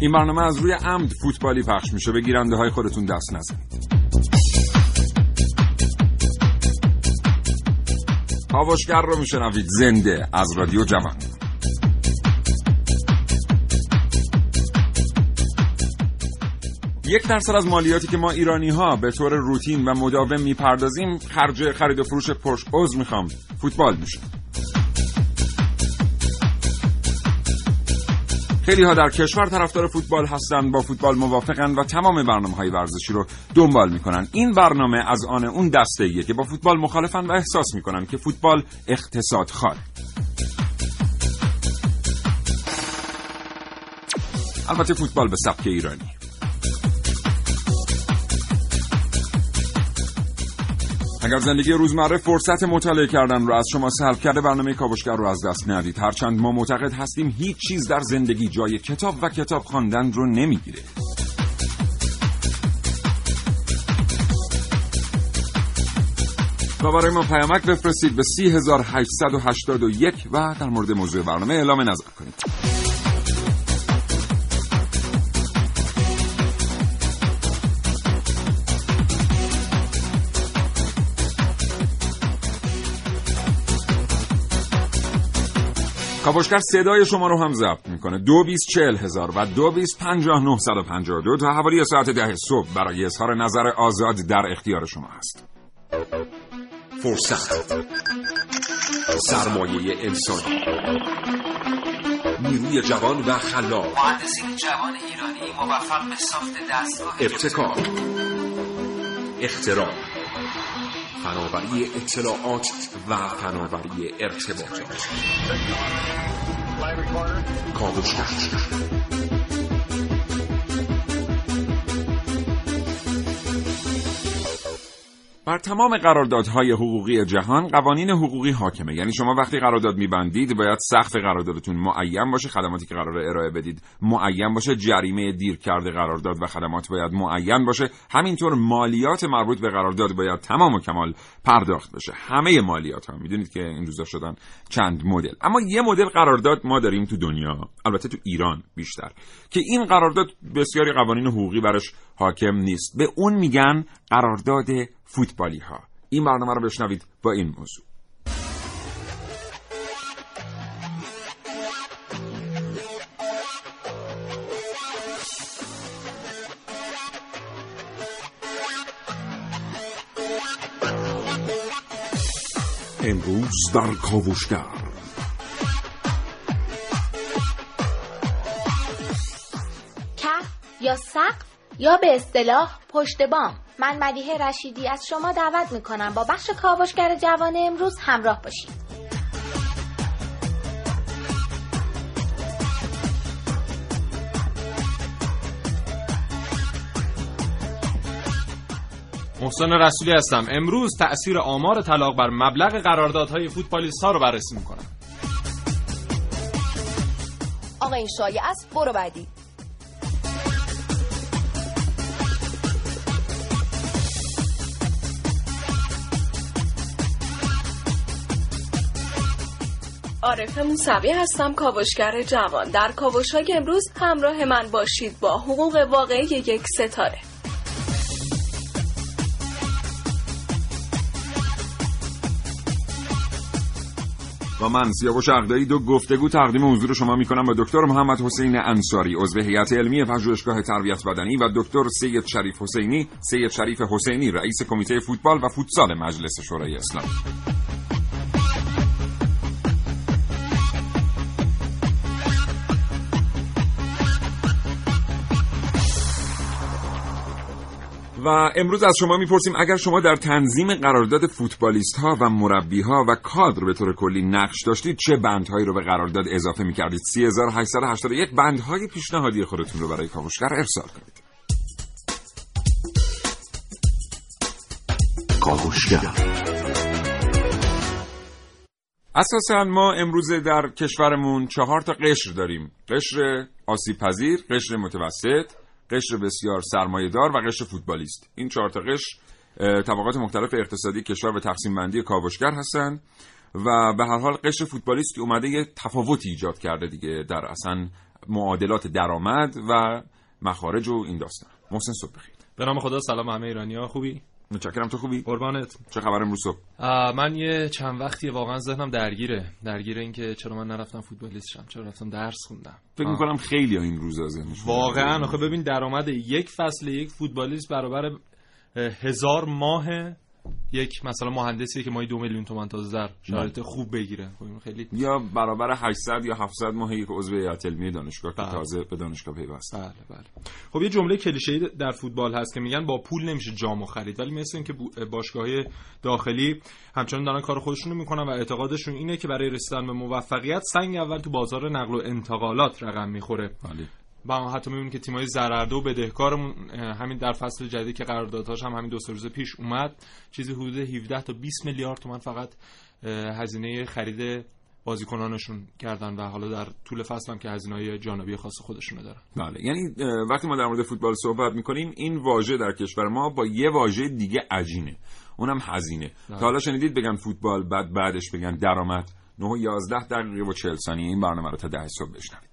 این برنامه از روی عمد فوتبالی پخش میشه. به گیرنده های خودتون دست نزنید. کاوشگر رو میشنوید. زنده از رادیو جوان. یک درصد از مالیاتی که ما ایرانی ها به طور روتین و مداوم می‌پردازیم خرج خرید و فروش پرش عضو می‌خوام. فوتبال میشه خیلی ها در کشور طرفدار فوتبال هستند با فوتبال موافقن و تمام برنامه های ورزشی رو دنبال می‌کنن. این برنامه از آن اون دسته ایه که با فوتبال مخالفن و احساس می‌کنن که فوتبال اقتصاد خواهد. البته فوتبال به سبک ایرانی. اگر زندگی روزمره فرصت مطالعه کردن رو از شما سلب کرده برنامه کاوشگر رو از دست ندید. هرچند ما معتقد هستیم هیچ چیز در زندگی جای کتاب و کتاب خواندن رو نمی‌گیره. و برای ما پیامک بفرستید به 3881 و در مورد موضوع برنامه اعلام نظر کنید. کاوشگر صدای شما رو هم ضبط می‌کنه. دو بیست چهل هزار و دو بیست پنجاه نه و پنجاه دو تا حوالی ساعت ده صبح برای اظهار نظر آزاد در اختیار شما هست فرصت. سرمایه انسانی نیروی جوان و خلاق. مهندسین جوان ایرانی موفق به ساخت دستگاه ابتکار. اختراع فناوری اطلاعات و فناوری ارتباطات. بر تمام قراردادهای حقوقی جهان قوانین حقوقی حاکمه. یعنی شما وقتی قرارداد میبندید باید سقف قراردادتون معین باشه خدماتی که قرار ارائه بدید معین باشه جریمه دیر کرده قرارداد و خدمات باید معین باشه. همینطور مالیات مربوط به قرارداد باید تمام و کمال پرداخت بشه. همه مالیات ها می‌دونید که این روزا شدن چند مدل. اما یه مدل قرارداد ما داریم تو دنیا البته تو ایران بیشتر که این قرارداد بسیاری قوانین حقوقی برش حاکم نیست. به اون میگن قرارداد فوتبالی ها این برنامه رو بشنوید با این موضوع. امروز در کاوشگر. کف یا سقف؟ یا به اصطلاح پشت بام. من مدیه رشیدی از شما دعوت می‌کنم با بخش کاوشگر جوان امروز همراه باشید. محسن رسولی هستم. امروز تأثیر آمار طلاق بر مبلغ قراردادهای فوتبالیست ها رو بررسی می‌کنم. آقا این شایع است برو بعدی. عارف موسوی هستم کاوشگر جوان. در کاوش های امروز همراه من باشید با حقوق واقعی یک ستاره. و من سیاوش عقدایی دو گفتگو تقدیم حضور شما می‌کنم با دکتر محمد حسین انصاری عضو هیئت علمی پژوهشگاه تربیت بدنی و دکتر سید شریف حسینی. سید شریف حسینی رئیس کمیته فوتبال و فوتسال مجلس شورای اسلامی. و امروز از شما می‌پرسیم اگر شما در تنظیم قرارداد فوتبالیست ها و مربی ها و کادر به طور کلی نقش داشتید چه بندهایی رو به قرارداد اضافه می‌کردید؟ 3881 بندهای پیشنهادی خودتون رو برای کاوشگر ارسال کنید. کاوشگر. اساسا ما امروز در کشورمون چهار تا قشر داریم. قشر آسیب پذیر قشر متوسط قشر بسیار سرمایه دار و قشر فوتبالیست. این چهار تا قشر طبقات مختلف اقتصادی کشور به تقسیم بندی کاوشگر هستند و به هر حال قشر فوتبالیست که اومده یه تفاوتی ایجاد کرده دیگه در اصلا معادلات درآمد و مخارج و این داستان. محسن صبح بخیر به نام خدا سلام همه ایرانی ها خوبی؟ متشکرم. تو خوبی؟ قربانت. چه خبر امروز صبح؟ من یه چند وقتی واقعا ذهنم درگیره. درگیره این که چرا من نرفتم فوتبالیست شم چرا رفتم درس خوندم. فکر. می‌کنم خیلی این روزا ذهنشون واقعا آخه ببین درآمد یک فصل یک فوتبالیست برابر هزار ماه یک مثلا مهندسی که ماهی دو میلیون تومن تازه در شرایط خوب بگیره. خب خیلی یا برابر 800 یا 700 ماه یک عضو هیئت علمی دانشگاه که بله. تازه به دانشگاه پیوسته بله بله. خب یه جمله کلیشه‌ای در فوتبال هست که میگن با پول نمیشه جامو خرید. ولی مثل اینکه باشگاه‌های داخلی همچنان دارن کار خودشون رو می‌کنن و اعتقادشون اینه که برای رسیدن به موفقیت سنگ اول تو بازار نقل و انتقالات رقم می‌خوره. بله با حتی می‌بینیم که تیمای زررده و بدهکارمون همین در فصل جدید که قراردادهاش هم همین دو سه روز پیش اومد چیزی حدود 17 تا 20 میلیارد تومن فقط هزینه خرید بازیکنانشون کردن و حالا در طول فصل هم که هزینه‌های جانبی خاص خودشونو دارن. بله یعنی وقتی ما در مورد فوتبال صحبت می‌کنیم این واژه در کشور ما با یه واژه دیگه عجینه. اونم هزینه. تا حالا شنیدید بگن فوتبال بعد بعدش بگن درآمد 9 و 11 دقیقه و 40 ثانیه. این برنامه رو تا 10 صبح بشنوید.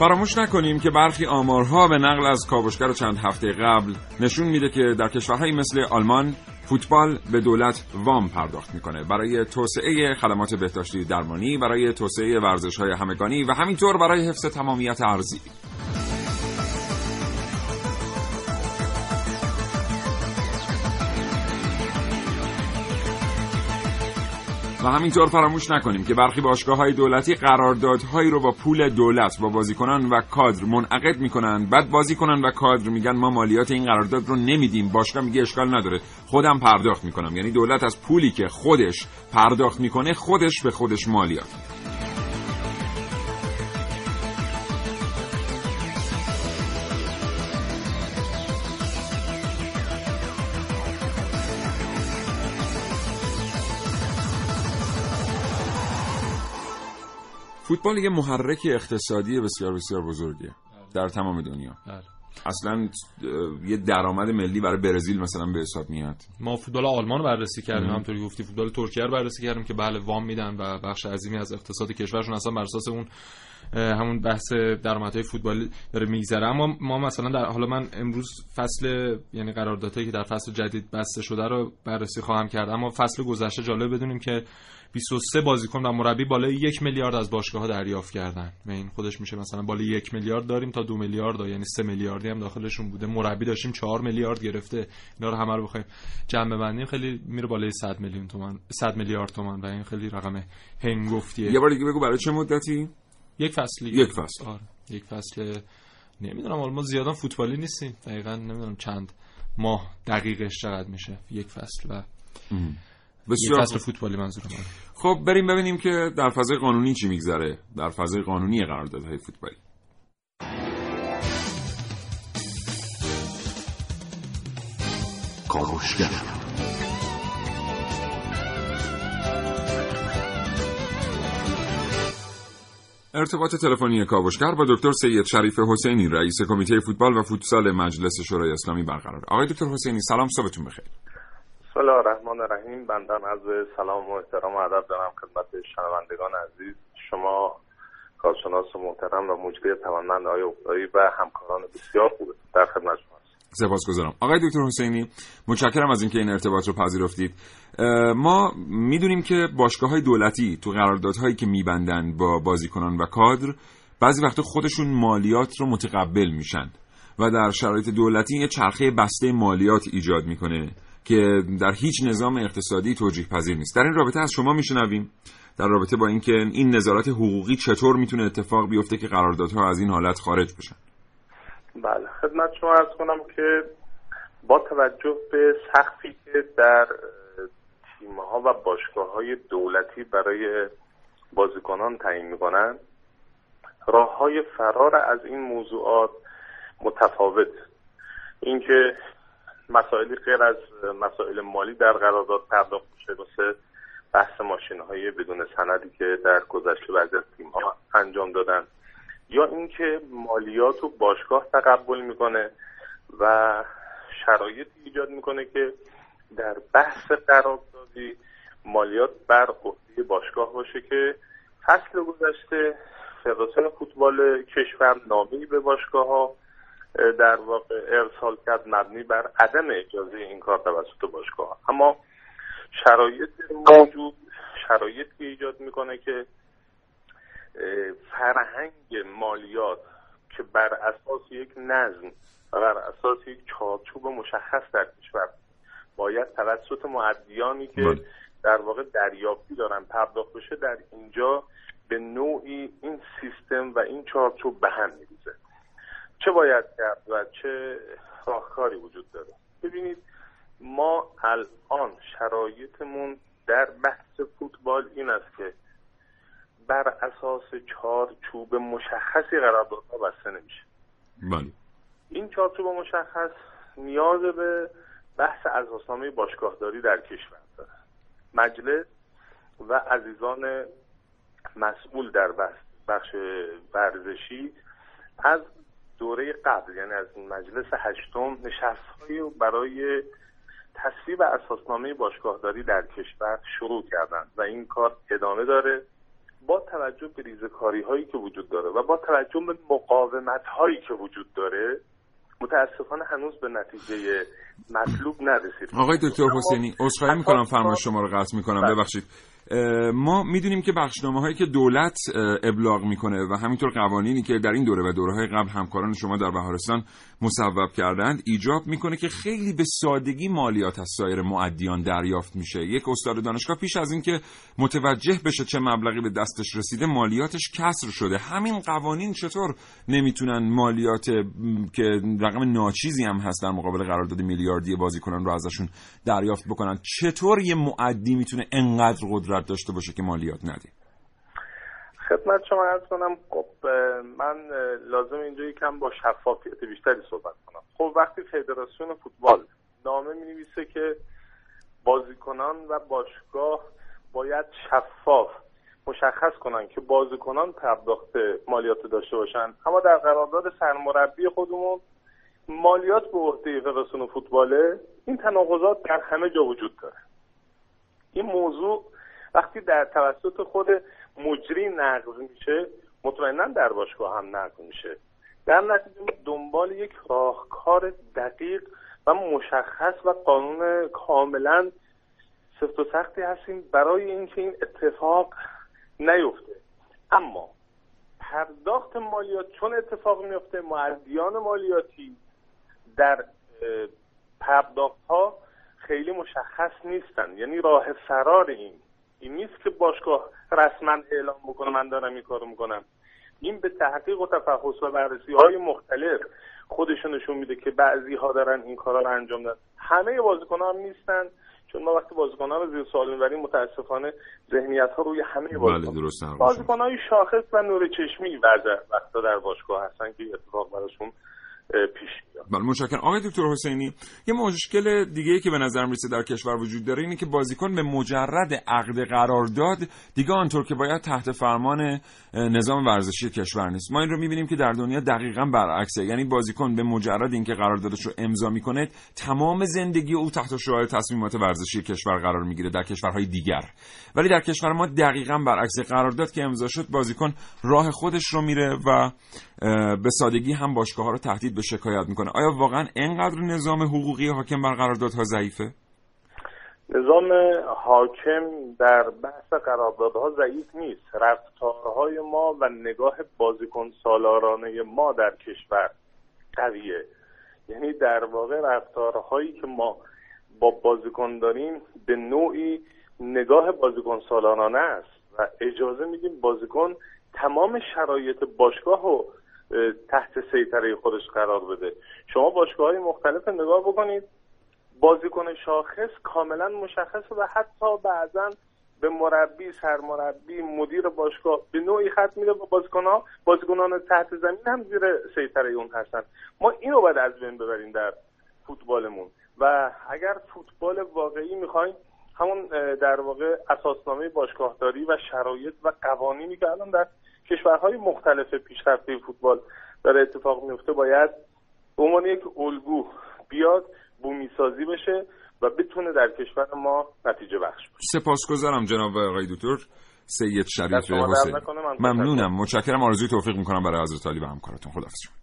فراموش نکنیم که برخی آمارها به نقل از کاوشگر چند هفته قبل نشون میده که در کشورهایی مثل آلمان فوتبال به دولت وام پرداخت می‌کنه. برای توسعه خدمات بهداشتی درمانی برای توسعه ورزش های همگانی و همینطور برای حفظ تمامیت ارزی. و همینطور فراموش نکنیم که برخی باشگاه های دولتی قراردادهایی رو با پول دولت با بازیکنان و کادر منعقد می‌کنن. بعد بازیکنان و کادر میگن ما مالیات این قرارداد رو نمیدیم. باشگاه میگه اشکال نداره. خودم پرداخت می‌کنم. یعنی دولت از پولی که خودش پرداخت می‌کنه خودش به خودش مالیات میده. فوتبال یه محرک اقتصادی بسیار بسیار بزرگیه در تمام دنیا. بله. اصلا یه درآمد ملی برای برزیل مثلا به حساب میاد. ما فوتبال آلمان رو بررسی کردیم. همونطوری گفتی فوتبال ترکیه رو بررسی کردیم که بله وام میدن و بخش عظیمی از اقتصاد کشورشون اصلا بر اساس اون همون بحث درآمدهای فوتبالی داره میگذره. اما ما مثلا در حالا من امروز فصل یعنی قراردادهایی که در فصل جدید بسته شده رو بررسی خواهم کرد. اما فصل گذشته جالب بدونیم که 23 بازیکن و مربی بالای یک میلیارد از باشگاه ها دریافت کردن. و این خودش میشه مثلا بالای یک میلیارد داریم تا دو میلیارد یعنی سه میلیاردی هم داخلشون بوده. مربی داشتیم چهار میلیارد گرفته. اینا رو همه رو بخوایم جمع ببندیم. خیلی میره بالای 100 میلیون تومان 100 میلیارد تومان و این خیلی رقم هنگفتیه. یه بار دیگه بگو برای چه مدتی؟ یک فصل یک فصل. آره. یک فصل نمی‌دونم ما زیادان فوتبالی نیستیم. دقیقا نمی‌دونم چند ماه دقیقش چقدر میشه. یک فصل و بسیار فصل خوب. فوتبالی منظورم. آره. خب بریم ببینیم که در فضای قانونی چی میگذره. در فضای قانونی قراردادهای فوتبالی. کاوشگر. ارتباط تلفنی کاوشگر با دکتر سید شریف حسینی رئیس کمیته فوتبال و فوتسال مجلس شورای اسلامی برقرار. آقای دکتر حسینی سلام صبحتون بخیر. الرحمن الرحیم بندم از سلام و احترام و ادب دارم خدمت شنوندگان عزیز. شما کارشناس محترم و مجری توانمند آقای افتایی و همکاران بسیار خوب در خدمت شما. سپاسگزارم. آقای دکتر حسینی متشکرم از اینکه این ارتباط رو پذیرفتید. ما می‌دونیم که باشگاه های دولتی تو قراردادهایی که میبندن با بازیکنان و کادر بعضی وقتا خودشون مالیات رو متقبل میشن و در شرایط دولتی یه چرخه بسته مالیات ایجاد می‌کنه. که در هیچ نظام اقتصادی توجیه پذیر نیست. در این رابطه از شما میشنویم در رابطه با اینکه این نظارت حقوقی چطور می‌تونه اتفاق بیفته که قراردادها از این حالت خارج بشن؟ بله خدمت شما ارز کنم که با توجه به سختی که در تیمها و باشگاه های دولتی برای بازیکنان تعیین می‌کنن راه های فرار از این موضوعات متفاوت. اینکه مسائلی غیر از مسائل مالی در قرارداد پرداخت میشه مثل بحث ماشین های بدون سندی که در گذشته بعضی از تیم ها انجام دادن. یا اینکه مالیات و باشگاه تقبل می‌کنه و شرایطی ایجاد می‌کنه که در بحث قراردادی مالیات بر عهده باشگاه باشه که فصل گذشته فدراسیون فوتبال کشور نامی به باشگاه ها در واقع ارسال کرد مبنی بر عدم اجازه این کار توسط باشگاه اما شرایط موجود شرایطی ایجاد می‌کنه که فرهنگ مالیات که بر اساس یک نظم و بر اساس یک چارچوب مشخص در کشور باید توسط معدیانی که بله. در واقع دریافتی دارن پرداخت بشه در اینجا به نوعی این سیستم و این چارچوب به هم میریزه چه باید کرد و چه راهکاری وجود داره؟ ببینید ما الان شرایطمون در بحث فوتبال این است که بر اساس چارچوب مشخصی قراردادها بسته نمیشه. بله. این چارچوب مشخص نیاز به بحث اساسنامه باشگاهداری در کشور داره مجلس و عزیزان مسئول در بحث بخش ورزشی از دوره قبل یعنی از مجلس هشتم نشستهایی برای تصویب اساسنامه باشگاهداری در کشور شروع کردن و این کار ادامه داره با توجه به ریزکاری هایی که وجود داره و با توجه به مقاومت هایی که وجود داره متاسفانه هنوز به نتیجه مطلوب نرسید آقای دکتر حسینی عذرخواهی می‌کنم فرمایش شما رو قطع می‌کنم. بله. ببخشید. ما می‌دونیم که بخشنامه هایی که دولت ابلاغ می‌کنه و همینطور قوانینی که در این دوره و دوره های قبل همکاران شما در بهارستان مصوب کردند ایجاب می‌کنه که خیلی به سادگی مالیات از سایر معدیان دریافت میشه. یک استاد دانشگاه پیش از اینکه متوجه بشه چه مبلغی به دستش رسیده مالیاتش کسر شده. همین قوانین چطور نمی‌تونن مالیات که رقم ناچیزی هم هست در مقابل قرارداد میلیاردی بازیکنان رو ازشون دریافت بکنن چطور یه معدی می‌تونه انقدر قدرت داشته باشه که مالیات نده خدمت شما ارز کنم خب من لازم اینجا یکم با شفافیت بیشتری صحبت کنم. خب وقتی فدراسیون فوتبال نامه می نویسه که بازیکنان و باشگاه باید شفاف مشخص کنن که بازیکنان پرداخت مالیات داشته باشن. اما در قرارداد سرمربی خودمون مالیات به عهده فدراسیون فوتباله. این تناقضات در همه جا وجود داره. این موضوع وقتی در توسط خود مجری نقض میشه مطمئنا در باشگاه هم نقض میشه. در نتیجه دنبال یک راهکار دقیق و مشخص و قانون کاملا سفت و سختی هستیم برای اینکه این اتفاق نیفته. اما پرداخت مالیات چون اتفاق میفته معدیان مالیاتی در پرداخت ها خیلی مشخص نیستن. یعنی راه فرار این این نیست که باشگاه رسما اعلام بکنه من دارم این کارو می‌کنم. این به تحقیق و تفحص و بررسی های مختلف خودشون نشون میده که بعضی ها دارن این کارا رو انجام دادن. همه بازیکن هم نیستن چون ما وقتی بازیکن رو زیر سوال می‌بریم متاسفانه ذهنیت ها روی همه بله بازیکن بازیکن های شاخص و نور چشمی بعضی وقتا در باشگاه هستن که اتفاق براشون پیش بله متشکرم. آقای دکتر حسینی یه مشکل دیگه ای که به نظر می‌رسه در کشور وجود داره اینه که بازیکن به مجرد عقد قرارداد دیگه آنطور که باید تحت فرمان نظام ورزشی کشور نیست. ما این رو می‌بینیم که در دنیا دقیقا برعکسه. یعنی بازیکن به مجرد اینکه قراردادش رو امضا می‌کنه تمام زندگی او تحت شعاع تصمیمات ورزشی کشور قرار می‌گیره در کشورهای دیگر. ولی در کشور ما دقیقا برعکس قرارداد که امضا شد بازیکن راه خودش رو میره و به سادگی هم باشگاه ها رو تهدید به شکایت می‌کنه. آیا واقعا انقدر نظام حقوقی حاکم بر قراردادها ضعیفه؟ نظام حاکم در بحث قراردادها ضعیف نیست. رفتارهای ما و نگاه بازیکن سالارانه ما در کشور قویه. یعنی در واقع رفتارهایی که ما با بازیکن داریم به نوعی نگاه بازیکن سالارانه است و اجازه میدیم بازیکن تمام شرایط باشگاه رو تحت سیطره خودش قرار بده. شما باشگاه های مختلف نگاه بکنید. بازیکن شاخص کاملا مشخصه و حتی بعضا به مربی سرمربی مدیر باشگاه به نوعی خط میده با بازیکن ها بازیکنان تحت زمین هم زیر سیطره اون هستن. ما اینو باید از بین ببریم در فوتبالمون. و اگر فوتبال واقعی می‌خوایم همون در واقع اساسنامه باشگاهداری و شرایط و قوانینی که الان در کشورهای مختلف پیشرفته فوتبال داره اتفاق میفته باید به عنوان یک الگو بیاد بومی سازی بشه و بتونه در کشور ما نتیجه بخش بشه سپاسگزارم جناب آقای دکتر سید شریف حسین ممنونم. متشکرم. آرزوی توفیق می‌کنم برای حضرت علی و همکارتون. خداحافظ.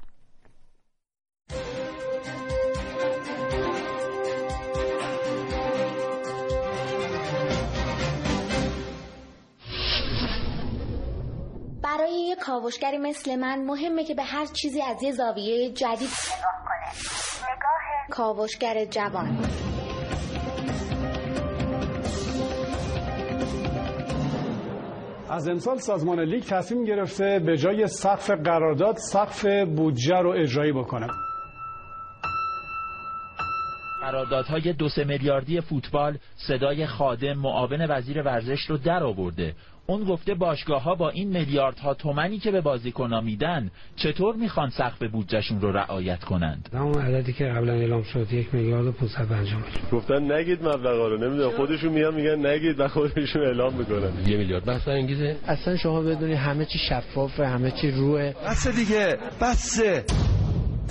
کاوشگری مثل من مهمه که به هر چیزی از یه زاویه جدید نگاه کنه. نگاه کاوشگر جوان. از امسال سازمان لیگ تصمیم گرفته به جای سقف قرارداد سقف بودجه رو اجرایی بکنه. قراردادهای دو سه میلیاردی فوتبال صدای خادم معاون وزیر ورزش رو در آورده. اون گفته باشگاه ها با این میلیاردها تومنی که به بازیکن‌ها میدن چطور می‌خوان سقف بودجهشون رو رعایت کنند؟ اون عددی که قبلا اعلام شد یک میلیارد و 550 میلیون. گفتن نگید مبلغا رو. نمی‌دونم خودشون میان میگن نگید و خودشون اعلام می‌کنن. یه میلیارد. بس انگیزه؟ اصلا شما بدونی همه چی شفافه همه چی روه بس دیگه بس.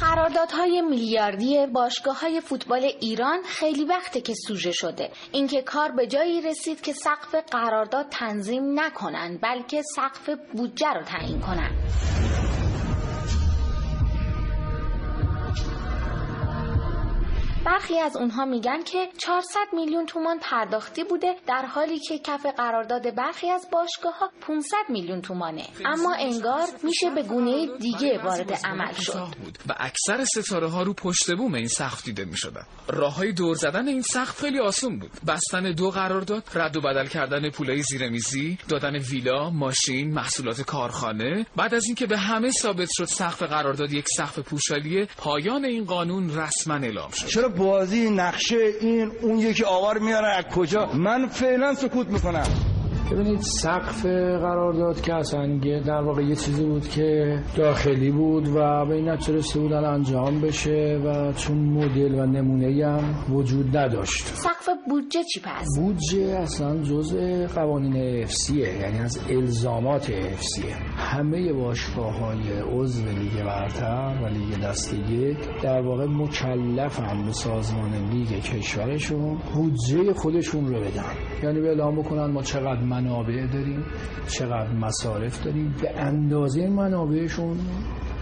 قراردادهای میلیاردی باشگاه های فوتبال ایران خیلی وقته که سوژه شده. اینکه کار به جایی رسید که سقف قرارداد تنظیم نکنن بلکه سقف بودجه رو تعیین کنن. برخی از اونها میگن که 400 میلیون تومان پرداختی بوده در حالی که کف قرارداد برخی از باشگاه ها 500 میلیون تومانه. اما انگار میشه به گونه دیگه وارد عمل شد. بود و اکثر ستاره ها رو پشت بوم این سقف دیده می‌شدن. راه های دور زدن این سقف خیلی آسون بود. بستن دو قرارداد رد و بدل کردن پولای زیر میزی دادن ویلا ماشین محصولات کارخانه. بعد از اینکه به همه ثابت شد سقف قرارداد یک سقف پوشالیه پایان این قانون رسما اعلام شد. بازی نقشه این اون یکی آوار میاره از کجا؟ من فعلا سکوت می‌کنم. ببینید سقف قرارداد که اصلا در واقع یه چیزی بود که داخلی بود و به این نتیجه رسیده بودن انجام بشه و چون مدل و نمونه هم وجود نداشت. سقف بودجه چی پس؟ بودجه اصلا جزء قوانین افسیه یعنی از الزامات افسیه همه باشگاه های عضو لیگ برتر و لیگ دسته یک در واقع مکلفن به سازمان لیگ کشورشون بودجه خودشون رو بدن. یعنی به اعلام بکنن ما چقدر منابع داریم چقدر مصارف داریم به اندازه منابعشون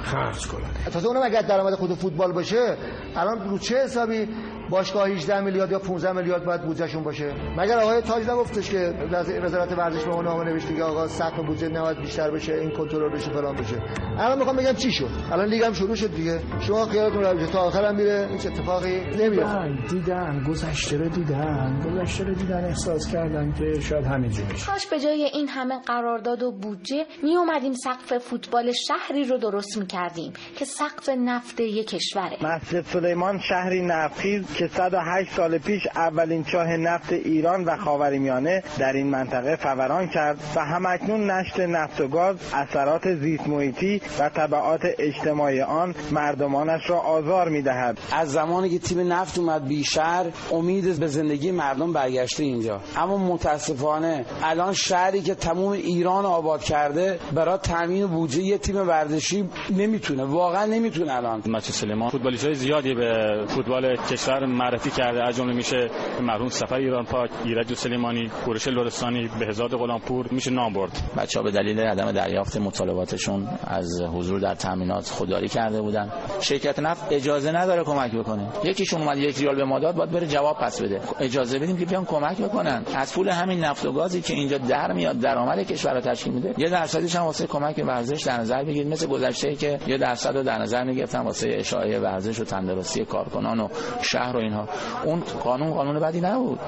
خرج کنن. تازه اونم اگر درآمد خود فوتبال باشه الان رو چه حسابی باشگاه 18 میلیارد یا 15 میلیارد باید بودجهشون باشه. مگر آقای تاج نگفتش که وزارت ورزش به اون نامه نوشت که آقا سقف بودجه نباید بیشتر بشه این کنترل بشه فلان بشه. الان می‌خوام بگم چی شد؟ الان لیگ هم شروع شد دیگه. شما خیالتون راحت تا آخر هم میره هیچ اتفاقی نمیفته. دیدن گذشته رو دیدن گذشته رو دیدن احساس کردن که شاید همینجوری بشه. کاش به جای این همه قرارداد و بودجه می اومدیم سقف فوتبال شهری رو درست می‌کردیم که سقف نفت یک کشوره. مسجد سلیمان شهری نفتخیز که 108 سال پیش اولین چاه نفت ایران و خاورمیانه در این منطقه فوران کرد و همکنون نشت نفت و گاز اثرات زیست محیطی و طبعات اجتماعی آن مردمانش را آزار می‌دهد. از زمانی که تیم نفت اومد بیشهر امید به زندگی مردم برگشته اینجا. اما متاسفانه الان شهری که تموم ایران آباد کرده برای تامین بودجه یه تیم ورزشی نمی‌تونه واقعا نمی‌تونه الان. مسجد سلیمان فوتبالیست های زیادی به فوتبال کشور معرفی کرده. از جمله میشه مرحوم سفر ایران پاک ایرج سلیمانی کورش لرستانی بهزاد غلامپور میشه نام برد. بچه ها به دلیل عدم دریافت مطالباتشون از حضور در تامینات خودداری کرده بودن. شرکت نفت اجازه نداره کمک بکنه. یکیشون اومد یک ریال به ما داد باید بره جواب پس بده. اجازه بدیم که بیان کمک بکنن. از پول همین نفت و گازی که اینجا در میاد درآمد کشور رو تشکیل میده. یه درصدیش هم واسه کمک ورزش در نظر بگیرید. مثل گذشته که یه درصد رو در نظر می‌گرفتن واسه اشاعه ورزش و تندرستی کارکنان و شهر و اینها. اون قانون قانون بدی نبود.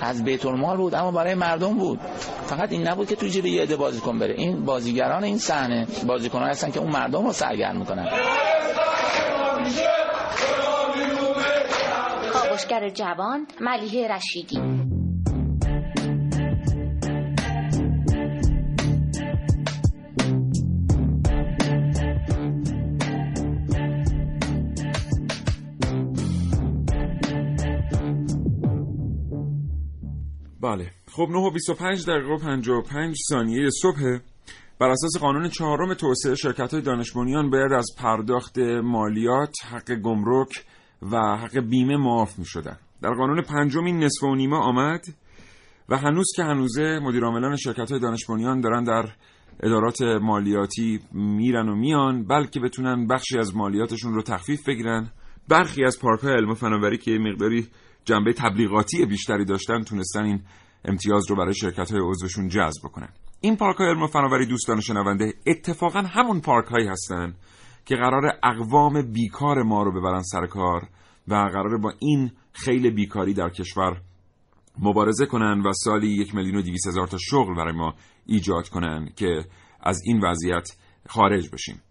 از بیت المال بود اما برای مردم بود. فقط این نبود که تو جیب یه عده بازیکن بره. این بازیگران این صحنه بازیکنان هستن که اون مردم رو سرگرم می‌کنن. کاوشگر جوان ملیحه رشیدی. بله. خب 9 و 25 دقیقه و 55 ثانیه صبح. بر اساس قانون چهارم توسعه شرکت های دانش بنیان باید از پرداخت مالیات حق گمرک و حق بیمه معاف می شدن. در قانون پنجم این نصف و نیمه آمد و هنوز که هنوزه مدیرعاملان شرکت های دانش بنیان دارن در ادارات مالیاتی میرن و میان بلکه بتونن بخشی از مالیاتشون رو تخفیف بگیرن. برخی از پارک های علم و فناوری که مقداری جنبه تبلیغاتی بیشتری داشتن تونستن این امتیاز رو برای شرکت های عضوشون جذب بکنن این پارک های علم و فناوری دوستان شنونده اتفاقا همون پارک هایی هستن که قرار اقوام بیکار ما رو ببرن سر کار و قراره با این خیلی بیکاری در کشور مبارزه کنن و سالی یک میلیون و دیویس هزار تا شغل برای ما ایجاد کنن که از این وضعیت خارج بشیم.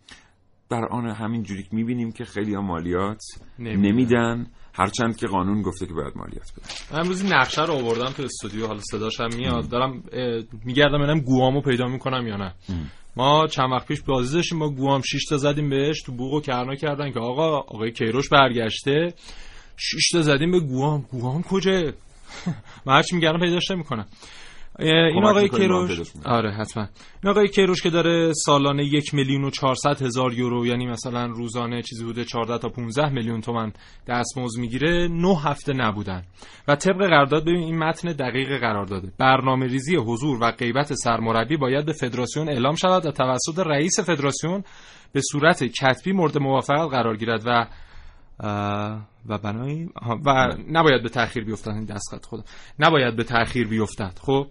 در آن همین جوری که می‌بینیم که خیلی ها مالیات نمیدن. نمیدن. هرچند که قانون گفته که باید مالیات بدن. من امروز نقشه رو آوردم تو استودیو حالا صداش هم میاد. دارم میگردم ببینم گوامو پیدا می‌کنم یا نه. ما چند وقت پیش بازی داشتیم با گوام 6 تا زدیم بهش تو بوق و کرنا کردن که آقا آقای کیروش برگشته. 6 تا زدیم به گوام. گوام کجا؟ من هرچی میگردم پیداش نمی‌کنم. این آقای کیروش. آره حتما. این آقای کیروش که داره سالانه یک میلیون و 400 هزار یورو یعنی مثلا روزانه چیزی بوده 14 تا 15 میلیون تومن دستمزد می‌گیره نه هفته نبودن. و طبق قرارداد ببین این متن دقیق قرارداده برنامه ریزی حضور و غیبت سرمربی باید به فدراسیون اعلام شود و توسط رئیس فدراسیون به صورت کتبی مورد موافقت قرار گیرد و و بنای و نباید به تاخیر بیفتد این دستخط خودم نباید به تاخیر بیفتد خب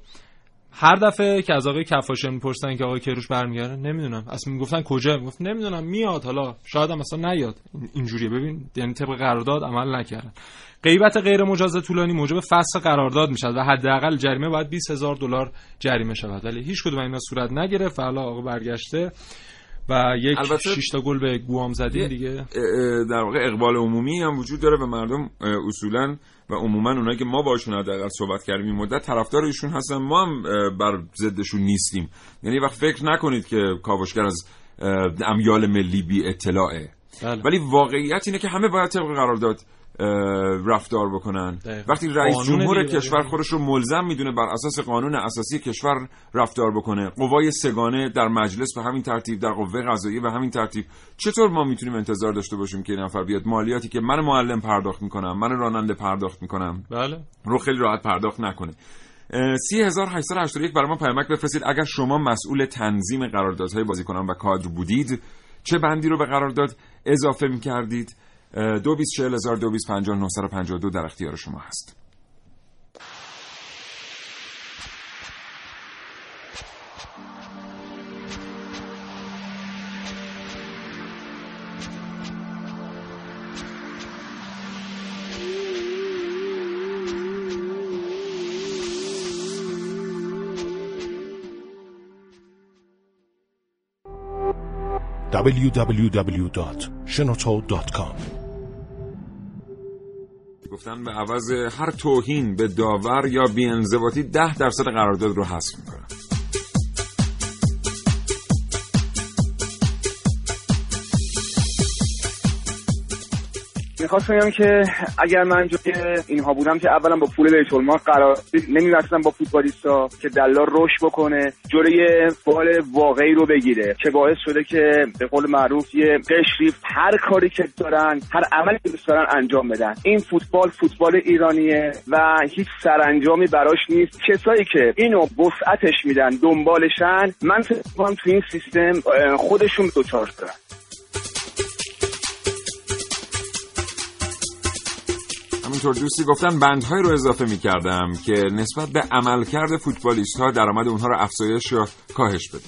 هر دفعه که از آقای کفاشیان می‌پرسن که آقای کیروش برمیگرده نمی‌دونم. اصلا می‌گفتن کجا؟ می‌گفت نمی‌دونم. میاد حالا. شاید هم اصلا نیاد. این- اینجوریه. ببین یعنی طبق قرارداد عمل نکردن. غیبت غیر مجاز طولانی موجب فسخ قرارداد می‌شد و حداقل جریمه باید 20 هزار دلار جریمه شود. ولی هیچ کدوم اینا صورت نگرفت حالا آقا برگشته. و یک شش تا گل به گوام زدیم دیگه. در واقع اقبال عمومی هم وجود داره و مردم اصولا و عموما اونایی که ما باشون حداقل صحبت کردیم این مدت طرفدار ایشون هستن. ما هم بر ضدشون نیستیم. یعنی وقت فکر نکنید که کاوشگر از امیال ملی بی اطلاعه بله. ولی واقعیت اینه که همه باید طبق قرارداد رفتار بکنن. دقیقاً. وقتی رئیس جمهور دیگه کشور خودش رو ملزم می‌دونه بر اساس قانون اساسی کشور رفتار بکنه. قوای سگانه در مجلس به همین ترتیب در قوه قضاییه به همین ترتیب. چطور ما می‌تونیم انتظار داشته باشیم که این نفر بیاد؟ مالیاتی که من معلم پرداخت می‌کنم من راننده پرداخت می‌کنم. بله. رو خیلی راحت پرداخت نکنه. 3881 برای ما پیامک بفرستید. اگر شما مسئول تنظیم قراردادهای بازیکنان و کادر بودید چه بندی رو به قرارداد اضافه می‌کردید؟ دو بیس چهل هزار دو بیس و پنجاه و دو در اختیار شما هست. www.shenoto.com گفتن به عوض هر توهین به داور یا بیانضباطی ده درصد قرارداد رو حذف می‌کنن. می‌خواستم بگم که اگر من جای اینها بودم که اولا با پول بیت المال قرار نمیبستم با فوتبالیستا که دلار رشد بکنه جلوی بال واقعی رو بگیره که باعث شده که به قول معروف یه قشری هر کاری که دارن هر عملی که دارن انجام بدن. این فوتبال فوتبال ایرانیه و هیچ سرانجامی براش نیست. کسایی که اینو وسعتش میدن دنبالشن من فکر تو این سیستم خودشون دوچار شدن همونطور دوستی گفتن بندهای رو اضافه می کردم که نسبت به عملکرد فوتبالیست ها درآمد اونها رو افزایش یا کاهش بده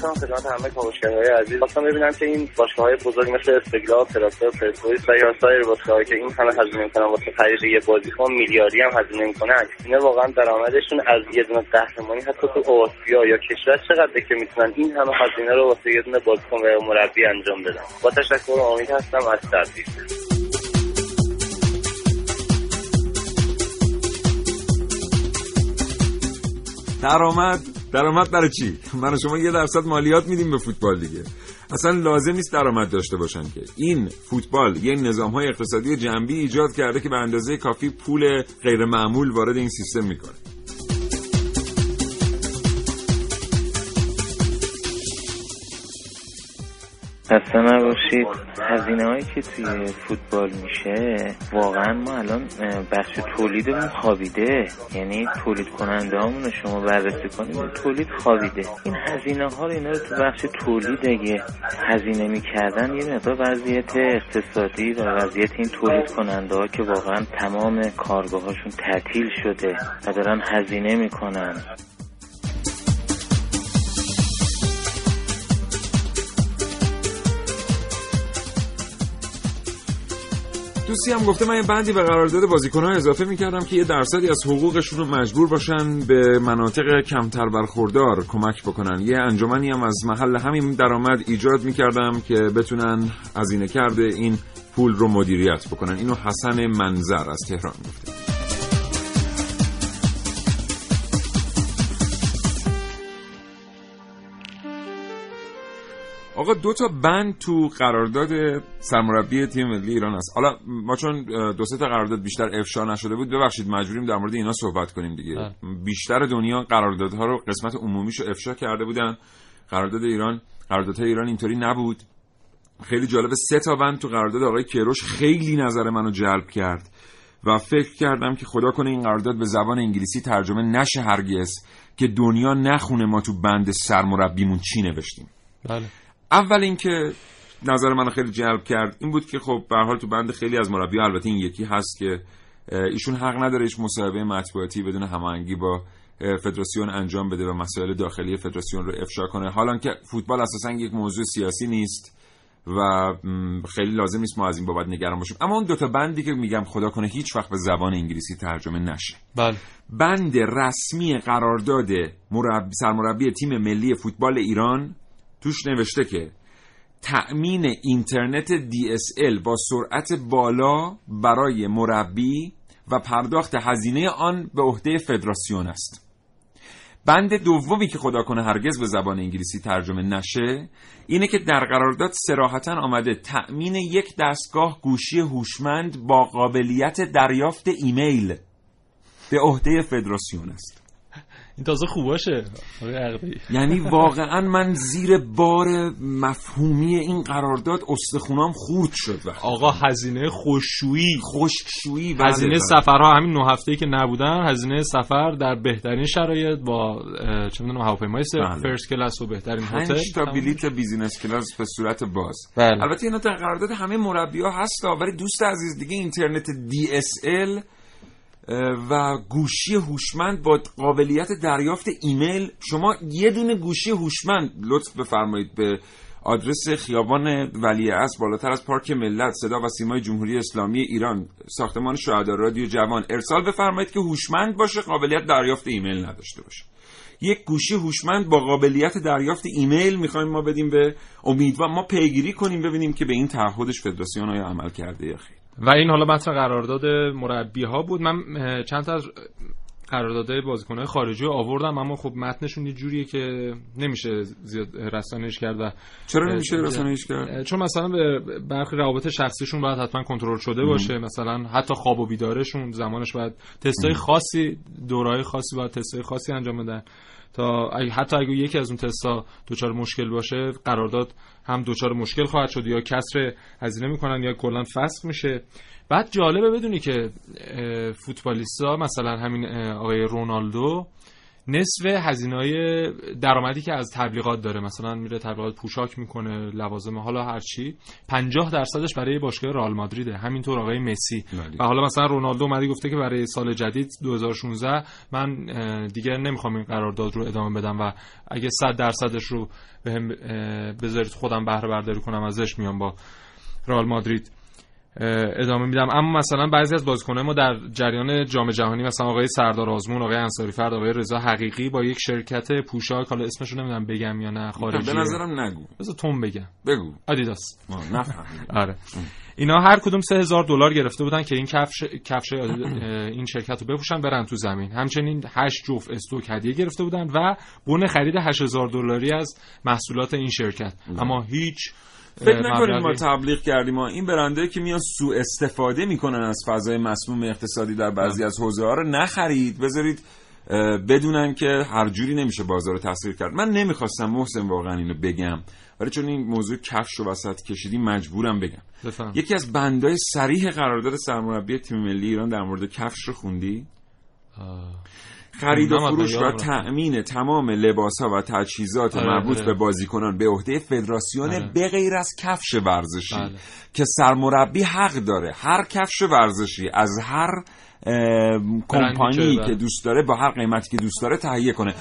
خواستم خدمت همه کاوشگرهای عزیز. خواستم ببینم که این باشگاه های بزرگ مثل استقلال تراکتور پرسپولیس و یا سایر باشگاهایی که این همه هزینه می‌کنن واسه خرید یه بازیکن میلیاردی هم هزینه می‌کنن. اینا واقعا درآمدشون از یه دونه قهرمانی حتی تو آسیا یا کشور چقدر که می‌تونن این همه هزینه رو واسه یه دونه بازیکن و مربی انجام بدن؟ با تشکر و امید هستم از تبریز درآمد درآمد برای چی؟ من و شما یه درصد مالیات میدیم به فوتبال دیگه. اصلا لازم نیست درآمد داشته باشن که. این فوتبال یه نظام های اقتصادی جنبی ایجاد کرده که به اندازه کافی پول غیر معمول وارد این سیستم می‌کنه. خسته نباشید. هزینه هایی که توی فوتبال میشه واقعا ما الان بخش تولیدمون خوابیده. یعنی تولید کننده رو شما بررسی کنید تولید خوابیده. این هزینه ها رو اینا رو تو بخش تولید اگه هزینه می‌کردن یه مقدار وضعیت اقتصادی و وضعیت این تولید کننده ها که واقعا تمام کارگاه هاشون تعطیل شده و دارن هزینه می‌کنن. دوستی هم گفته من یه بندی به قرارداد بازیکن‌ها اضافه می‌کردم که یه درصدی از حقوقشون رو مجبور باشن به مناطق کمتر برخوردار کمک بکنن. یه انجمنی هم از محل همین درآمد ایجاد می‌کردم که بتونن هزینه کرده این پول رو مدیریت بکنن. اینو حسن منظر از تهران گفته. آقا دو تا بند تو قرارداد سرمربی تیم ملی ایران هست. حالا ما چون دو سه تا قرارداد بیشتر افشا نشده بود ببخشید مجبوریم در مورد اینا صحبت کنیم دیگه. بیشتر دنیا قراردادها رو قسمت عمومیشو افشا کرده بودن. قرارداد ایران قراردادهای ایران اینطوری نبود. خیلی جالب سه تا بند تو قرارداد آقای کیروش خیلی نظر منو جلب کرد و فکر کردم که خدا کنه این قرارداد به زبان انگلیسی ترجمه نشه هرگز که دنیا نخونه ما تو بند سرمربیمون چی نوشتیم. بله. اول اینکه نظر منو خیلی جلب کرد این بود که خب به هر حال تو بند خیلی از مربی البته این یکی هست که ایشون حق نداره هیچ مصاحبه مطبوعاتی بدون هماهنگی با فدراسیون انجام بده و مسائل داخلی فدراسیون رو افشا کنه. حالا که فوتبال اساسا یک موضوع سیاسی نیست و خیلی لازم نیست ما از این بابت نگران باشیم. اما اون دوتا بندی که میگم خدا کنه هیچ وقت به زبان انگلیسی ترجمه نشه. بله. بند رسمی قرارداد مربی سرمربی تیم ملی فوتبال ایران توش نوشته که تأمین اینترنت DSL با سرعت بالا برای مربی و پرداخت هزینه آن به عهده فدراسیون است. بند دومی که خدا کنه هرگز به زبان انگلیسی ترجمه نشه اینه که در قرارداد سراحتا آمده تأمین یک دستگاه گوشی هوشمند با قابلیت دریافت ایمیل به عهده فدراسیون است. این تازه خوباشه. یعنی واقعا من زیر بار مفهومی این قرارداد استخونام خورد شد وقت آقا هزینه خشکشویی. خشکشویی بله، هزینه بله. سفرها همین نه هفته‌ای که نبودن. هزینه سفر در بهترین شرایط با چه می‌دونم هواپیمای بله. First class و بهترین هتل. تا بلیت business class به صورت باز. بله. البته اینا در قرارداد همه مربی ها هست ولی دوست عزیز دیگه اینترنت DSL و گوشی هوشمند با قابلیت دریافت ایمیل شما یه دونه گوشی هوشمند لطف بفرمایید به آدرس خیابان ولی بالاتر از پارک ملت صدا و سیمای جمهوری اسلامی ایران ساختمان شهدا رادیو جوان. ارسال بفرمایید که هوشمند باشه قابلیت دریافت ایمیل نداشته باشه. یک گوشی هوشمند با قابلیت دریافت ایمیل می‌خوایم ما بدیم به امیدوار ما پیگیری کنیم ببینیم که به این تعهدش فدراسیون آیا عمل کرده یا خیر. و این حالا متن قرارداد مربی ها بود. من چند تا از قراردادهای بازیکنهای خارجی رو آوردم اما خب متنشون یه جوریه که نمیشه زیاد رسانه‌ایش کرد و چرا نمیشه رسانه‌ایش کرد؟ چون مثلا به برخی روابط شخصیشون باید حتما کنترل شده باشه. مثلا حتی خواب و بیدارشون زمانش باید تستای خاصی دورهای خاصی باید تستای خاصی انجام بدن. تا حتی اگه یکی از اون تستا دچار مشکل باشه قرارداد هم دچار مشکل خواهد شد یا کسر هزینه می‌کنن یا کلا فسخ میشه. بعد جالبه بدونی که فوتبالیستا مثلا همین آقای رونالدو نصف هزینه های درآمدی که از تبلیغات داره. مثلا میره تبلیغات پوشاک می‌کنه لوازم حالا هرچی 50 درصدش برای باشگاه رئال مادریده. همینطور آقای مسی. و حالا مثلا رونالدو اومده گفته که برای سال جدید 2016 من دیگه نمی‌خوام این قرارداد رو ادامه بدم و اگه 100 درصدش رو بهم بذارید خودم بهره برداری کنم ازش میام با رئال مادرید. ادامه میدم. اما مثلا بعضی از بازیکنان ما در جریان جام جهانی مثلا آقای سردار آزمون آقای انصاری فرد آقای رضا حقیقی با یک شرکت پوشاک حالا اسمش رو نمی‌دونم بگم یا نه خارجی. به نظرم نگو. بذار تون بگم. بگو. آدیداس. آره. اینا هر کدوم 3000 دلار گرفته بودن که این کفش کفش این شرکت رو بپوشن برن تو زمین. همچنین 8 جفت استوک هدیه گرفته بودن و بون خرید 8000 دلاری از محصولات این شرکت. اما هیچ فکر نکنید ما تبلیغ کردیم. ما این برنده که میان سوء استفاده می‌کنن از فضای مسموم اقتصادی در بعضی از حوزه ها رو نخرید. بذارید بدونن که هر جوری نمیشه بازار رو تسخیر کرد. من نمی‌خواستم محسن واقعا اینو بگم. ولی چون این موضوع کفش رو وسط کشیدی مجبورم بگم. بفهم. یکی از بندای سریح قرارداد سرمربی تیم ملی ایران در مورد کفش رو خوندی؟ خرید و فروش و تأمین تمام لباس ها و تجهیزات آره مربوط آره. به بازیکنان به عهده فدراسیون آره. به غیر از کفش ورزشی بله. که سرمربی حق داره هر کفش ورزشی از هر کمپانی که دوست داره با هر قیمتی که دوست داره تهیه کنه.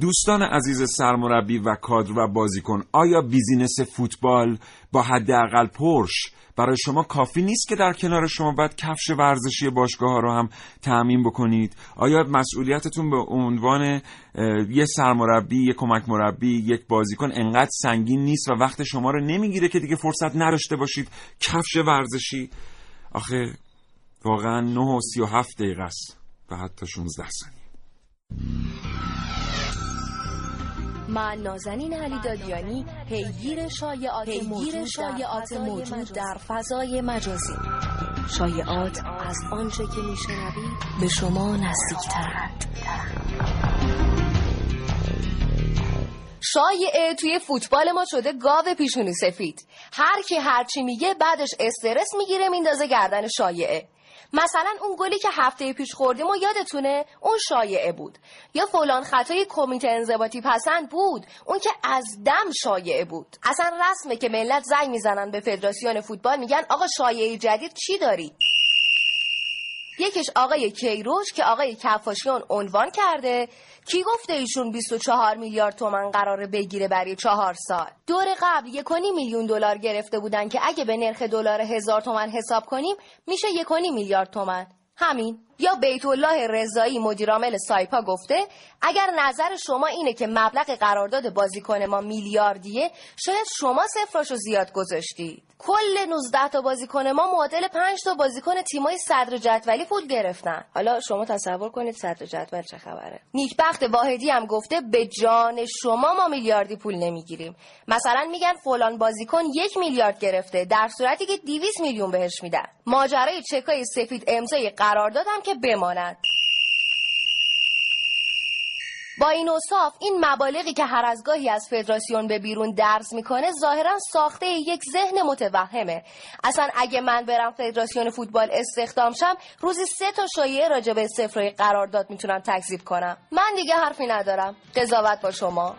دوستان عزیز سرمربی و کادر و بازیکن آیا business فوتبال با حداقل پرش برای شما کافی نیست که در کنار شما باید کفش ورزشی باشگاه ها رو هم تأمین بکنید؟ آیا مسئولیتتون به عنوان یه سرمربی یک کمک مربی یک بازیکن انقدر سنگین نیست و وقت شما رو نمی‌گیره که دیگه فرصت نداشته باشید کفش ورزشی؟ آخه واقعا 9 و 37 دقیقه است و حتی 16 ثانیه. من نازنین علی دادیانی پیگیر شایعات موجود, شایعات موجود در فضای مجازی. شایعات از آنچه که میشنوید به شما نزدیکترند. شایعه توی فوتبال ما شده گاو پیشونی سفید. هر کی هرچی میگه بعدش استرس می‌گیره میندازه گردن شایعه. مثلا اون گلی که هفته پیش خوردیم و یادتونه اون شایعه بود. یا فلان خطای کمیته انضباطی پسند بود اون که از دم شایعه بود. اصلا رسمه که ملت زنگ می‌زنن به فدراسیون فوتبال میگن آقا شایعه جدید چی داری؟ یکیش آقای کیروش که آقای کفاشیان عنوان کرده. کی گفته ایشون 24 میلیارد تومن قراره بگیره برای چهار سال؟ دور قبل یکونی میلیون دلار گرفته بودن که اگه به نرخ دلار هزار تومن حساب کنیم میشه یکونی میلیارد تومن همین. یا بیت الله رضایی مدیرعامل سایپا گفته اگر نظر شما اینه که مبلغ قرارداد بازیکن ما میلیاردیه شاید شما صفراشو زیاد گذاشتید کل 19 تا بازیکن ما معادل 5 تا بازیکن تیمای صدر جدولی پول گرفتن. حالا شما تصور کنید صدر جدول چه خبره. نیکبخت واحدی هم گفته به جان شما ما میلیاردی پول نمی‌گیریم. مثلا میگن فلان بازیکن یک میلیارد گرفته در صورتی که 200 میلیون بهش میدن. ماجرای چکای سفید امضای قرارداد هم که بماند. با این اوصاف این مبالغی که هر از گاهی از فدراسیون به بیرون درس می‌کنه ظاهرا ساخته یک ذهن متوهمه. اصلا اگه من برم فدراسیون فوتبال استخدام شم روزی سه تا شایعه راجع به صفرای قرارداد می‌تونم تکذیب کنم. من دیگه حرفی ندارم. قضاوت با شما.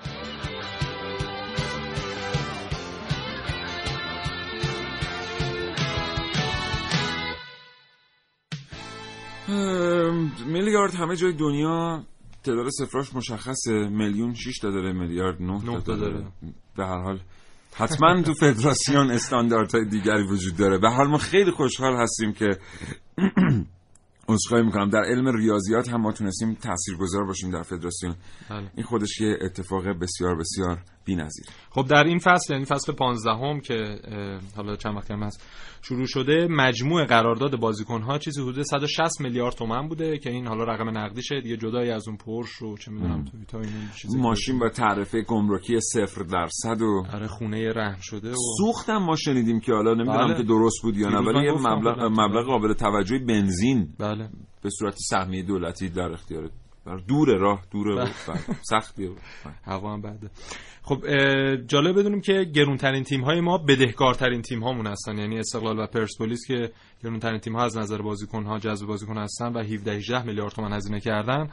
میلیارد همه جای دنیا تعداد صفراش مشخصه میلیون 6 تا داره میلیارد 9 تا داره. به هر حال. حتما تو فدراسیون استانداردهای دیگری وجود داره. به حال ما خیلی خوشحال هستیم که عذرخواهی می‌کنم. در علم ریاضیات هم ما تونستیم تاثیرگذار باشیم در فدراسیون. بله. این خودش یه اتفاق بسیار بسیار بی‌نظیر خب در این فصل یعنی فصل 15 هم که حالا چند وقتی هم هست شروع شده مجموع قرارداد بازیکن ها چیزی حدود 160 میلیارد تومن بوده که این حالا رقم نقدیشه دیگه جدای از اون پورش و چه می‌دونم تویوتا این چیزی ماشین با تعرفه گمرکی صفر درصد و آره خونه رهن شده و سوختم ما شنیدیم که حالا نمی‌دونم بله. که درست بود یا نه ولی یه مبلغ. مبلغ قابل توجهی بنزین بله به صورت سهمیه دولتی در اختیار دور راه دوره و بله. بله، سختیه و- هوا هم بده. خب جالب بدونیم که گرونترین تیم های ما بدهکارترین تیم هامون هستن. یعنی استقلال و پرسپولیس که گرونترین تیم ها از نظر بازیکن ها جذب بازیکن هستن و 17 18 میلیارد تومان هزینه کردن.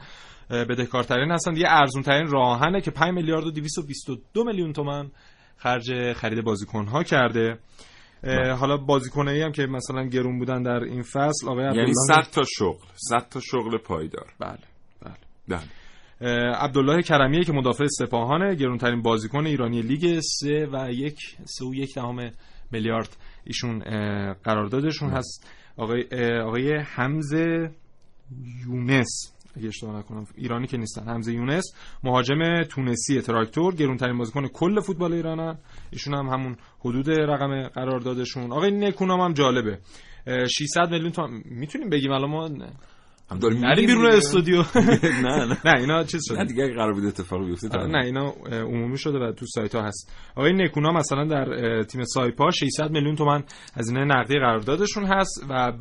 بدهکارترین هستن. یه ارزون ترین راهنه که 5 میلیارد و 222 میلیون تومان خرج خرید بازیکن ها کرده حالا بازیکنایی هم که مثلا گرون بودن در این فصل آقای یعنی عبدالله 100 تا شغل 100 تا شغل پایدار. بله. بله. بله عبدالله کرمیه که مدافع سپاهانه گرونترین بازیکن ایرانی لیگ سه و یک سه و یک دهم میلیارد ایشون قراردادشون هست. آقای آقای حمزه یونس اگه اشتباه نکنم ایرانی که نیستن. حمزه یونس مهاجم تونسی تراکتور گرونترین بازیکن کل فوتبال ایرانن ایشون هم همون حدود رقم قراردادشون. آقای نکونام هم جالبه. اه، 600 میلیون تومان می‌تونیم بگیم؟ الان ما هم داریم نریم بیرون. استودیو. نه نه. نه اینا چیز شده. نه دیگه قرار بود اتفاقی بیفته آره، نه اینا عمومی شده و تو سایت ها هست. آقای نکونا مثلا در تیم سایپا 600 میلیون تومن هزینه نقدی قراردادشون هست و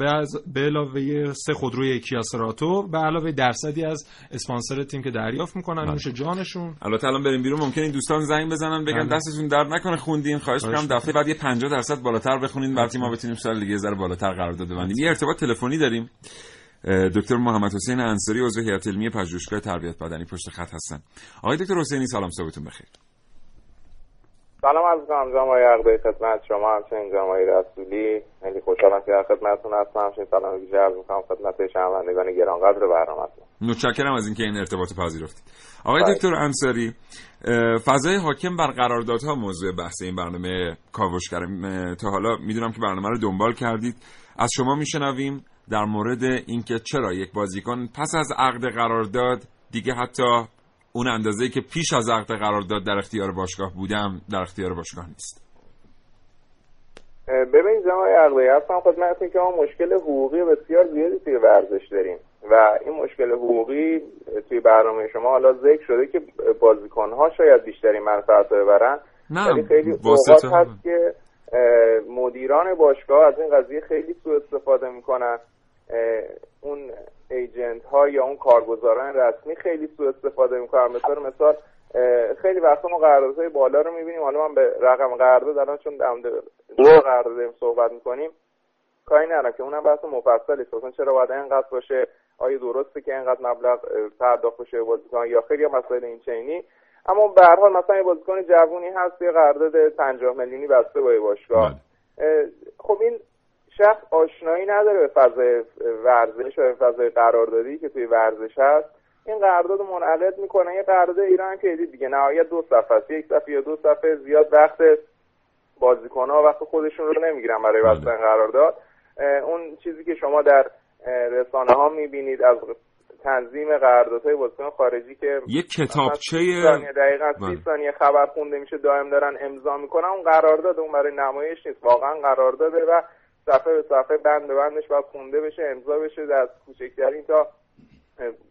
به علاوه سه خودروی کیا سراتو به علاوه درصدی از اسپانسر تیم که دریافت می‌کنن بله. نوش جانشون. البته الان بریم بیرون ممکن این دوستان زنگ بزنن بگن بله. دستتون درد نکنه خوندین خواهش می‌کنم دفعه بعد یه 50 درصد بالاتر بخونین برای ما بتونیم سال دیگه ذره بالاتر قرارداد ببندیم. یه ارتباط تلفنی داریم. دکتر محمد حسین انصاری عضو هیئت علمی پژوهشگاه تربیت بدنی پشت خط هستن. آقای دکتر حسینی سلام صبحتون بخیر. سلام از کنم جناب آقای عقدایی خدمت شما همچنین آقای رسولی. خیلی خوشحالم که در خدمتتون هستم. همچنین سلام ویژه عرض می‌کنم خدمت شنوندگان گرانقدر برنامه‌تون. متشکرم از اینکه این ارتباط پذیرفتید. آقای بله. دکتر انصاری فضای حاکم بر قراردادها موضوع بحث این برنامه کاوشگر. تا حالا می‌دونم که برنامه رو دنبال کردید. از شما میشنویم. در مورد اینکه چرا یک بازیکن پس از عقد قرارداد دیگه حتی اون اندازه که پیش از عقد قرارداد در اختیار باشگاه بودم در اختیار باشگاه نیست. ببینید جناب عقدایی هستم خدمتتون که ما مشکل حقوقی بسیار زیادی توی ورزش داریم و این مشکل حقوقی توی برنامه شما حالا ذکر شده که بازیکنها شاید بیشترین منفعت رو ببرن. نه، ولی خیلی اوقات هست که مدیران باشگاه از این قضیه خیلی سوء استفاده می‌کنن. اون ایجنت ها یا اون کارگزاران رسمی خیلی سوء استفاده می‌کنن. مثلا مثال خیلی وقتا ما قراردادهای بالا رو می‌بینیم. حالا من به رقم قرارداد الان چون دو قرارداد صحبت می‌کنیم کاری ندارم که اونم بحث مفصلی است. مثلا چرا باید اینقدر باشه؟ آیا درسته که اینقدر مبلغ پرداخت بشه بازیکن یا خیلی مسائل این چینی. اما به هر حال مثلا یه بازیکن جوونی هست یه قرارداد 50 میلیونی بسته با باشگاه. اه، خب این شخص آشنایی نداره به فضای ورزش و به فضای قراردادی که توی ورزش هست. این قرارداد منعقد می‌کنه. یه قرارداد ایران که دید دیگه. نهایت دو صفحه است. یک صفحه یا دو صفحه زیاد وقت بازیکن‌ها وقت خودشون رو نمی‌گیرن برای بستن قرارداد. اون چیزی که شما در رسانه ها می‌بینید از تنظیم قراردادهای بازیکن خارجی که یک کتابچه 30 ثانیه دقیقا بله. 30 ثانیه خبر خونده میشه دائم دارن امضا می‌کنن اون قرارداد اون برای نمایش نیست. واقعا قرارداده و صفحه به صفحه بند به بندش باید خونده بشه امضا بشه از کوچکترین تا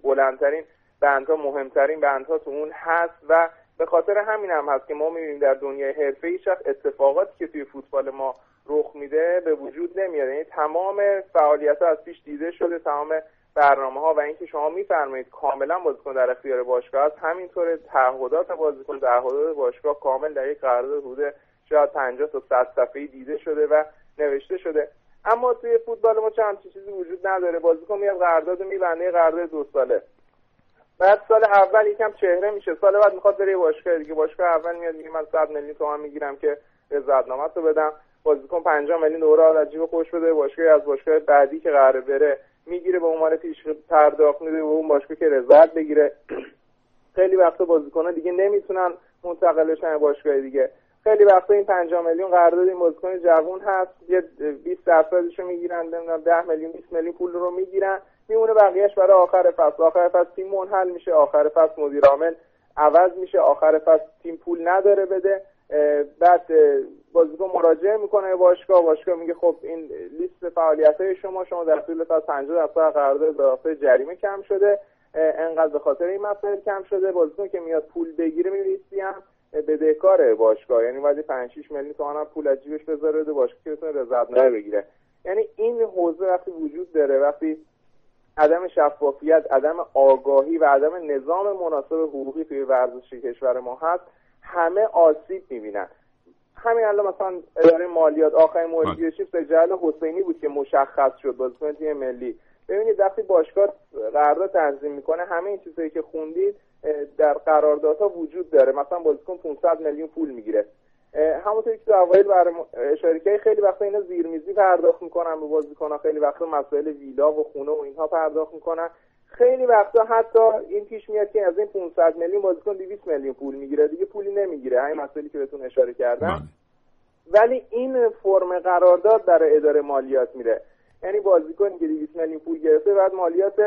بلندترین بندها مهمترین بندها تو اون هست و به خاطر همین هم هست که ما می‌بینیم در دنیای حرفه هیچ وقت اتفاقاتی که توی فوتبال ما رخ میده به وجود نمیاد. یعنی تمام فعالیت ها از پیش دیده شده تمام برنامه ها و اینکه شما میفرمایید کاملا بازیکن در اختیار باشگاه است همینطور تعهدات بازیکن تعهدات باشگاه کامل در یک قرارداد حدود شاید 50 تا 100 صفحه‌ای دیده شده و نوشته شده. اما توی فوتبال ما چند چیزی وجود نداره. بازیکن میاد قرارداد میبنده قرارداد دو ساله. بعد سال اول یکم چهره میشه. سال بعد می‌خواد بره باشگاه دیگه. باشگاه اول میاد میگه من 100 میلیون تومان می‌گیرم که رضایتنامه رو بدم. بازیکن 50 میلیون دلار از جیب خودش بده. باشگاه از باشگاه بعدی که قراره بره می‌گیره به عنوان پیش پرداخت میده به اون باشگاه که رضایت بگیره. خیلی وقتا بازیکن‌ها دیگه نمی‌تونن منتقل بشن باشگاه دیگه. خیلی وقتا این 50 میلیون قرارداد این بازیکن جوون هست. یه 20 درصدش رو می‌گیرن نمی‌دونم 10 میلیون 20 میلیون پول رو می‌گیرن. میمونه بقیهش برای آخر فصل. آخر فصل تیم منحل میشه. آخر فصل مدیر عامل عوض میشه. آخر فصل تیم پول نداره بده. بعد بازیکن مراجعه می‌کنه باشگاه باشگاه میگه خب این لیست فعالیت های شما شما در طول فصل 50 درصد قرارداد به جریمه کم شده. انقدر به خاطر این مسائل کم شده. بازیکن که میاد پول بگیره میریسی هم بدهکار باشگاه. یعنی باید 5 6 میلیون تومان پول از جیبش بذاره بده باشگاه که بتونه رضایتنامه بگیره. یعنی این حوزه وقتی وجود داره وقتی عدم شفافیت عدم آگاهی و عدم نظام مناسب حقوقی توی ورزش کشور ما هست همه آسیب می‌بینن. همین الان مثلا اداره مالیات آخرین موردی سجل حسینی بود که مشخص شد بازیکن تیم ملی. ببینید وقتی باشگاه قرارداد تنظیم می‌کنه همه این چیزایی که خوندید در قراردادها وجود داره. مثلا بازیکن 500 میلیون پول می‌گیره. همونطوری که تو اوایل برای اشاره خیلی وقتا اینا زیرمیزی پرداخت می‌کنن به بازیکن‌ها خیلی وقتا مسائل ویلا و خونه و اینها پرداخت می‌کنن. خیلی وقتا حتی این پیش میاد که از این 500 میلیون بازیکن 200 میلیون پول می‌گیره. دیگه پولی نمی‌گیره. همین مسائلی که بهتون اشاره کردم. ولی این فرم قرارداد در اداره مالیات میره. یعنی بازیکن که 200 میلیون پول گرفته بعد مالیات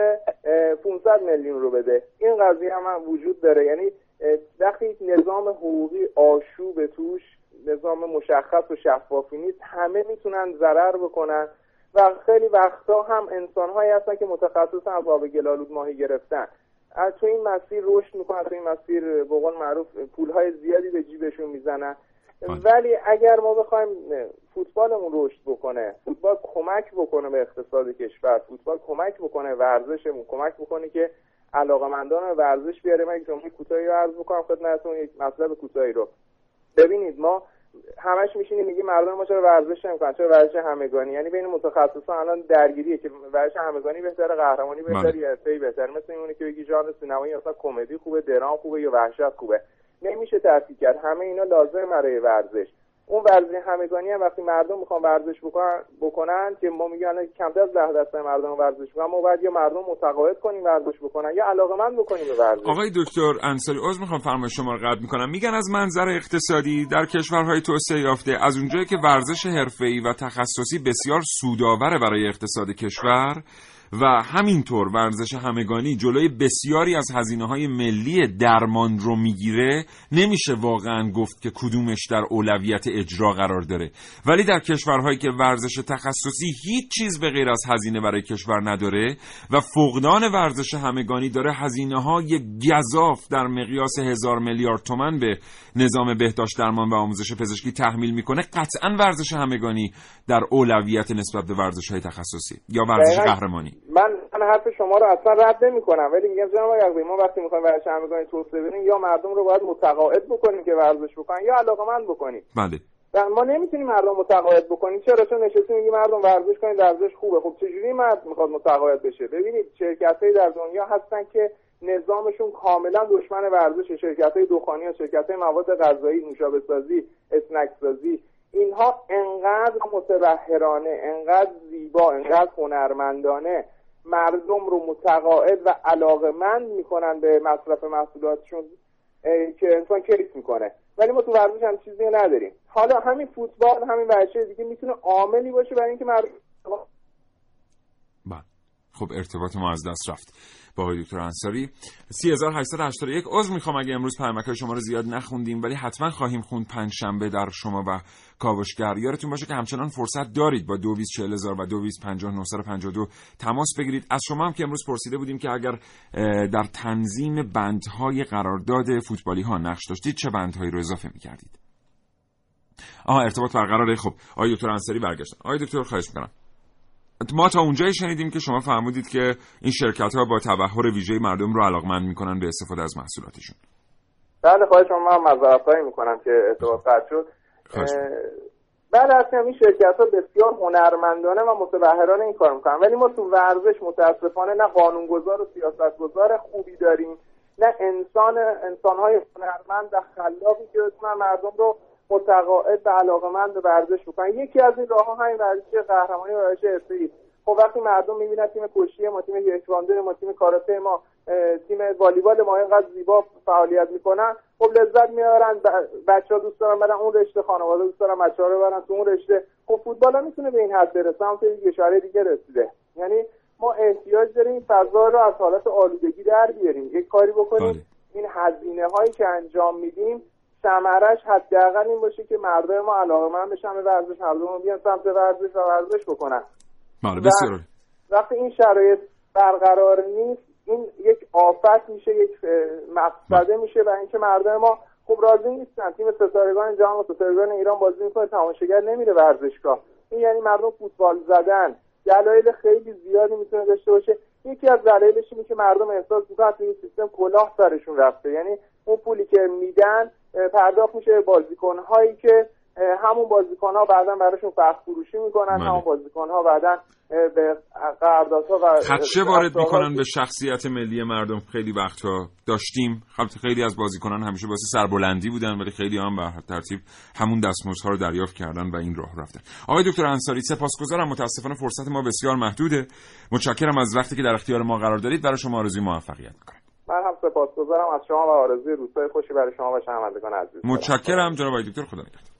500 میلیون رو بده. این قضیه هم وجود داره. یعنی وقتی نظام حقوقی آشوب توش نظام مشخص و شفافی نیست همه می‌تونن ضرر بکنن و خیلی وقتا هم انسانهایی هستن که متخصصن از آب گلالود ماهی گرفتن. از تو این مسیر رشد می‌کنن تو این مسیر به معروف پولهای زیادی به جیبشون می‌زنن. ولی اگر ما بخوایم فوتبالمون رشد بکنه فوتبال کمک بکنه به اقتصاد کشور فوتبال کمک بکنه ورزشمون کمک بکنه که علاقمندان ورزش بیاره. من یک جمله کوتاهی رو عرض بکنم خدمتتون یک مطلب کوتاهی رو. ببینید ما همش میشینیم میگیم مردم ما چرا ورزش نمی‌کنن؟ چرا ورزش همگانی؟ یعنی بین متخصصان الان درگیریه که ورزش همگانی بهتره قهرمانی بهتره یا حرفه‌ای بهتره. مثل اونی که بگی ژانر سینمایی اصلا کمدی خوبه درام خوبه یا وحشت خوبه. نمیشه تفکیک کرد. همه اینا لازم برای ورزش. اون ورزش همگانی هم وقتی مردم می‌خوان ورزش بکنن بکنن که ما میگن کمتر از 10 درصد مردم ورزش می‌کنن ما باید یا مردم متقاعد کنیم ورزش بکنن یا علاقمند بکنیم به ورزش. آقای دکتر انصاری عذر می‌خوام فرمایش شما رو قطع می‌کنم. میگن از منظر اقتصادی در کشورهای توسعه یافته از اونجایی که ورزش حرفه‌ای و تخصصی بسیار سودآوره برای اقتصاد کشور و همینطور ورزش همگانی جلوی بسیاری از هزینه های ملی درمان رو می‌گیره نمیشه واقعا گفت که کدومش در اولویت اجرا قرار داره. ولی در کشورهایی که ورزش تخصصی هیچ چیز به غیر از هزینه برای کشور نداره و فقدان ورزش همگانی داره هزینه های گذاف در مقیاس هزار میلیارد تومن به نظام بهداشت درمان و آموزش پزشکی تحمیل می‌کنه قطعا ورزش همگانی در اولویت نسبت به ورزش های تخصصی یا ورزش قهرمانی. من من حرف شما رو اصلا رد نمی کنم ولی میگم جناب آقای ما وقتی می‌خوایم ورزش همگانی توسعه بدیم یا مردم رو باید متقاعد بکنیم که ورزش بکنن یا علاقمند بکنیم. بله. ما نمی‌تونیم مردم متقاعد بکنیم. چرا؟ چون نشستیم میگیم مردم ورزش کنید ورزش خوبه. خب چجوری مرد می‌خواد متقاعد بشه؟ ببینید شرکت در دنیا هستن که نظامشون کاملا دشمن ورزش شرکت های دخانی و شرکت های مواد غذایی نوشابه سازی اسنک سازی اینها انقدر متبهرانه انقدر زیبا انقدر هنرمندانه مردم رو متقاعد و علاقمند می‌کنن به مصرف محصولاتشون که انسان کلیک می‌کنه. ولی ما تو ورزش هم چیزی نداریم. حالا همین فوتبال همین ورزش دیگه می‌تونه عاملی باشه برای اینکه مردم خب ارتباط ما از دست رفت. با آقای دکتر انصاری 3881 عذر می‌خوام اگه امروز پیامک شما رو زیاد نخوندیم ولی حتما خواهیم خوند پنج شنبه در شما و کاوشگر. یادتون باشه که همچنان فرصت دارید با 224000 و 225952 تماس بگیرید. از شما هم که امروز پرسیده بودیم که اگر در تنظیم بندهای قرارداد فوتبالی ها نقش داشتید چه بندهایی رو اضافه می‌کردید؟ آها ارتباط برقراره. خب آقای دکتر انصاری برگشتن. آقای دکتر خواهش می‌کنم. ما تا اونجایی شنیدیم که شما فرمودید که این شرکت ها با تبهر ویژه مردم رو علاقمند می‌کنن به استفاده از محصولاتشون. بله خواهش شما من مذارت می‌کنم که ارتباط قطع شد. بله اصلا این شرکت ها بسیار هنرمندانه و متبهرانه این کار می‌کنن ولی ما تو ورزش متاسفانه نه قانونگذار و سیاستگذار خوبی داریم نه انسان انسانهای هنرمند و خلاقی که مردم رو متقاعد و علاقمند به ورزش بکنن. یکی از این راه ها همین ورزش قهرمانی ورزش حرفه‌ای خب وقتی مردم می‌بینن تیم کشتی ما تیم یکواندو ما تیم کاراته ما تیم والیبال ما اینقدر زیبا فعالیت می‌کنن خب لذت میارن بچه ها دوست دارن برن اون رشته خانواده دوست دارن بچه ها رو برن تو اون رشته. خب فوتبال هم می‌تونه به این حد برسه هم یک اشاره دیگه رسیده. یعنی ما احتیاج داریم فضا رو از حالت آلودگی در بیاریم. یک کاری بکنیم. این هزینه هایی که انجام میدیم ثمرش حداقل این باشه که مردم ما علاقه‌مند بشن به ورزش مردم ما بیان سمت ورزش و ورزش بکنن. بله بسیار. وقتی این شرایط برقرار نیست این یک آفت میشه یک اه، مفسده میشه و اینکه مردم ما خوب راضی نیستن. تیم ستارگان جهان و ستارگان ایران بازی می‌کنه تماشاگر نمیره ورزشگاه. این یعنی مردم فوتبال زدن. دلایل خیلی زیادی می‌تونه داشته باشه. یکی از دلایلش اینه که مردم احساس می‌کنن این سیستم کلاه سرشون رفته. یعنی اون پولی که میدن پرداخت میشه به بازیکنهایی که همون بازیکن ها بعدا براشون فخر فروشی می‌کنن بله. همون بازیکن ها بعدا به قراردادها و خدشه وارد می‌کنن به شخصیت ملی مردم. خیلی وقتها داشتیم. خیلی از بازیکنان همیشه واسه سربلندی بودن ولی خیلی هم به ترتیب همون دستمزدها رو دریافت کردن و این راه رفتن. آقای دکتر انصاری سپاسگزارم. متاسفانه فرصت ما بسیار محدوده. متشکرم از وقتی که در اختیار ما قرار دارید. برای شما آرزوی موفقیت می‌کنم. من هم سپاسگزارم. از شما و آرزوی روزهای خوشی برای شما و شنوندگان عزیز. متشکرم. جناب آقای دکتر خدا نگهدار.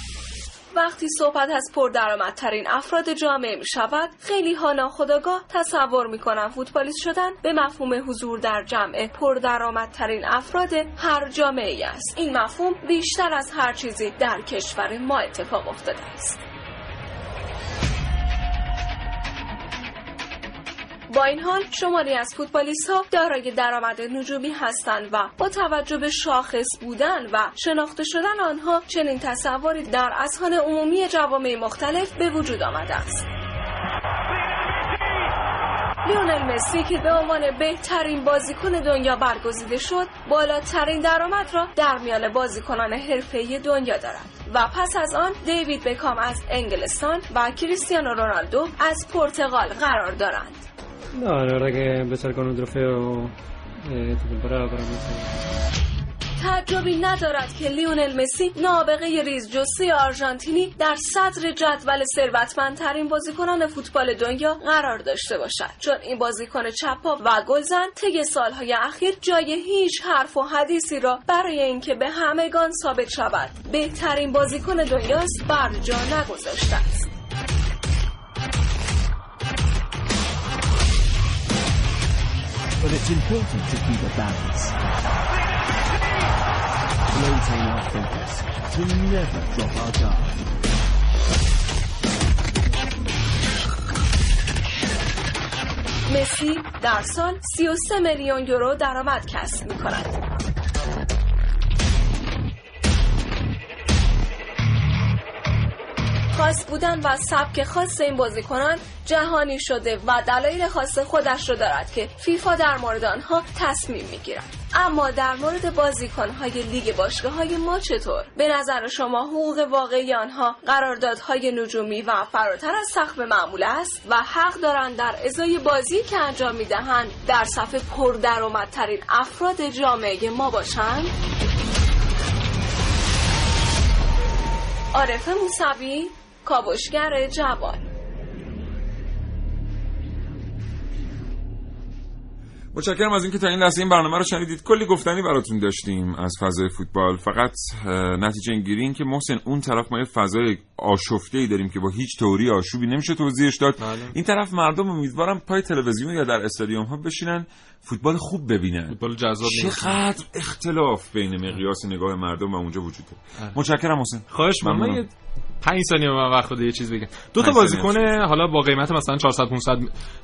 وقتی صحبت از پردرآمدترین افراد جامعه می شود خیلی ها ناخودآگاه تصور می کنن فوتبالیست شدن به مفهوم حضور در جمع پردرآمدترین افراد هر جامعه است. این مفهوم بیشتر از هر چیزی در کشور ما اتفاق افتاده است. با این حال شماری از فوتبالیست ها دارای درآمد نجومی هستند و با توجه به شاخص بودن و شناخته شدن آنها چنین تصوری در اذهان عمومی جوامع مختلف به وجود آمده است. لیونل مسی که به عنوان بهترین بازیکن دنیا برگزیده شد بالاترین درآمد را در میان بازیکنان حرفه‌ای dunیا دارد و پس از آن دیوید بکام از انگلستان و کریستیانو رونالدو از پرتغال قرار دارند. No, la verdad que empezar con un trofeo eh, esta temporada para mí تعجبی ندارد که لیونل مسی نابغه ریز جسی آرژانتینی در صدر جدول ثروتمندترین بازیکنان فوتبال دنیا قرار داشته باشد چون این بازیکن چپا و گلزن طی سالهای اخیر جای هیچ حرف و حدیثی را برای اینکه به همگان ثابت شود بهترین بازیکن دنیاست بر جا نگذاشته است But it's important to keep a balance. Maintain our focus, to never drop our guard. مسی در سال 33 میلیون یورو درآمد کسب می کند. خاص بودن و سبک خاص این بازیکنان جهانی شده و دلایل خاص خودش رو دارد که فیفا در مورد آنها تصمیم می‌گیرد اما در مورد بازیکنهای لیگ باشگاه های ما چطور؟ به نظر شما حقوق واقعی آنها قراردادهای نجومی و فراتر از سقف معمول است و حق دارند در ازای بازی که انجام می‌دهند در صف پردرآمدترین افراد جامعه ما باشند؟ عارف موسوی کاوشگر جوان. متشکرم از اینکه تا این لحظه این برنامه رو شنیدید. کلی گفتنی براتون داشتیم از فضای فوتبال. فقط نتیجه گیری این که محسن اون طرف ما یه فضای آشفته ای داریم که با هیچ تئوری آشوبی نمیشه توضیحش داد. این طرف مردم امیدوارم پای تلویزیون یا در استادیوم ها بشینن فوتبال خوب ببینن. فوتبال جذاب چقدر اختلاف بین مقیاس نگاه مردم و اونجا وجود داره متشکرم حسین خواهش می‌کنم. من. یه 5 ثانیه به من وقت بده یه چیز بگم. دو تا بازیکن حالا با قیمت مثلا 400 500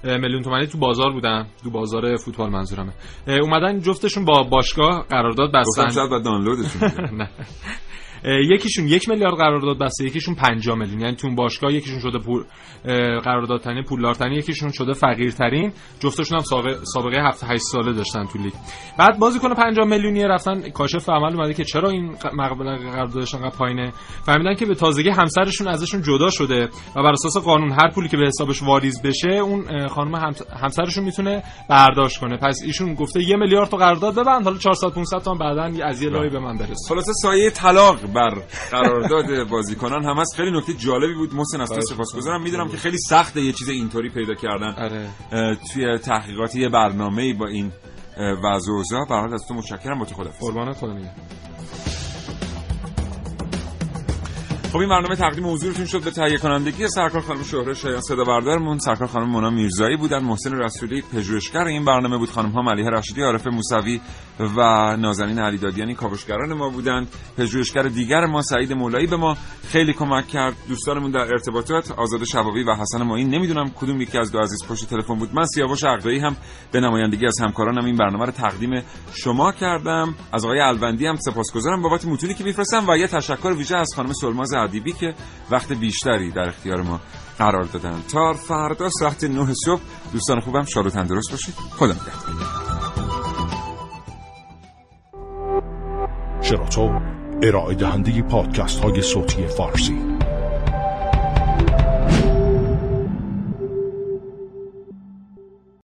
میلیون تومانی تو بازار بودن تو بازار فوتبال منظورمه. اومدن جفتشون با باشگاه قرارداد بستن. باید دانلودشون. نه. یکیشون یک میلیارد قرارداد بسته یکیشون 50 میلیون. یعنی تو باشگاه یکیشون شده پول قراردادترین پولدارترین یکیشون شده فقیرترین. جفتشون هم سابقه, سابقه 7 8 ساله داشتن تو لیگ. بعد بازیکن 50 میلیونی رفتن کاشف عمل اومده که چرا این مبلغ قراردادش انقدر پایینه؟ فهمیدن که به تازگی همسرشون ازشون جدا شده و بر اساس قانون هر پولی که به حسابش واریز بشه اون خانم همس- همسرشون می‌تونه برداشت کنه. پس ایشون گفته یه میلیارد تا قرارداد ببند حالا 400 500 تا هم بعداً از یه راهی به من برسه. خلاصه سایه طلاق بر قرارداد بازیکنان. هم هست خیلی نکته جالبی بود. محسن از تو سپاسگزارم. می‌دونم که خیلی سخته یه چیز اینطوری پیدا کردن. اه، توی تحقیقات یه برنامه با این وضع و اوضاع. به هر حال از تو متشکرم. با تو خدا. قربانت خب این برنامه تقدیم حضورتون شد به تهیه کنندگی سرکار خانم شهره شایان صدا بردارمون سرکار خانم مونا میرزایی بودن محسن رسولی پژوهشگر این برنامه بود خانم ها ملیحه رشیدی عارف موسوی و نازنین علیدادیانی کاوشگران ما بودن. پژوهشگر دیگر ما سعید مولایی به ما خیلی کمک کرد. دوستانمون در ارتباطات آزاد شبابی و حسن معین نمی‌دونم کدوم یکی از دو عزیز پشت تلفن بود. من سیاوش عقدایی هم به نمایندگی از همکارانم این برنامه رو تقدیم شما کردم. از آقای الوندی هم سپاسگزارم. بابت متونی که میفرستم و یه تشکر ویژه از خانم سلماز ادیبی که وقت بیشتری در اختیار ما قرار دادن. تا فردا ساعت 9 صبح. دوستان خوبم شاد و تندرست باشید. خدا نگهدار. شراطو ارائه دهنده پادکست های صوتی فارسی.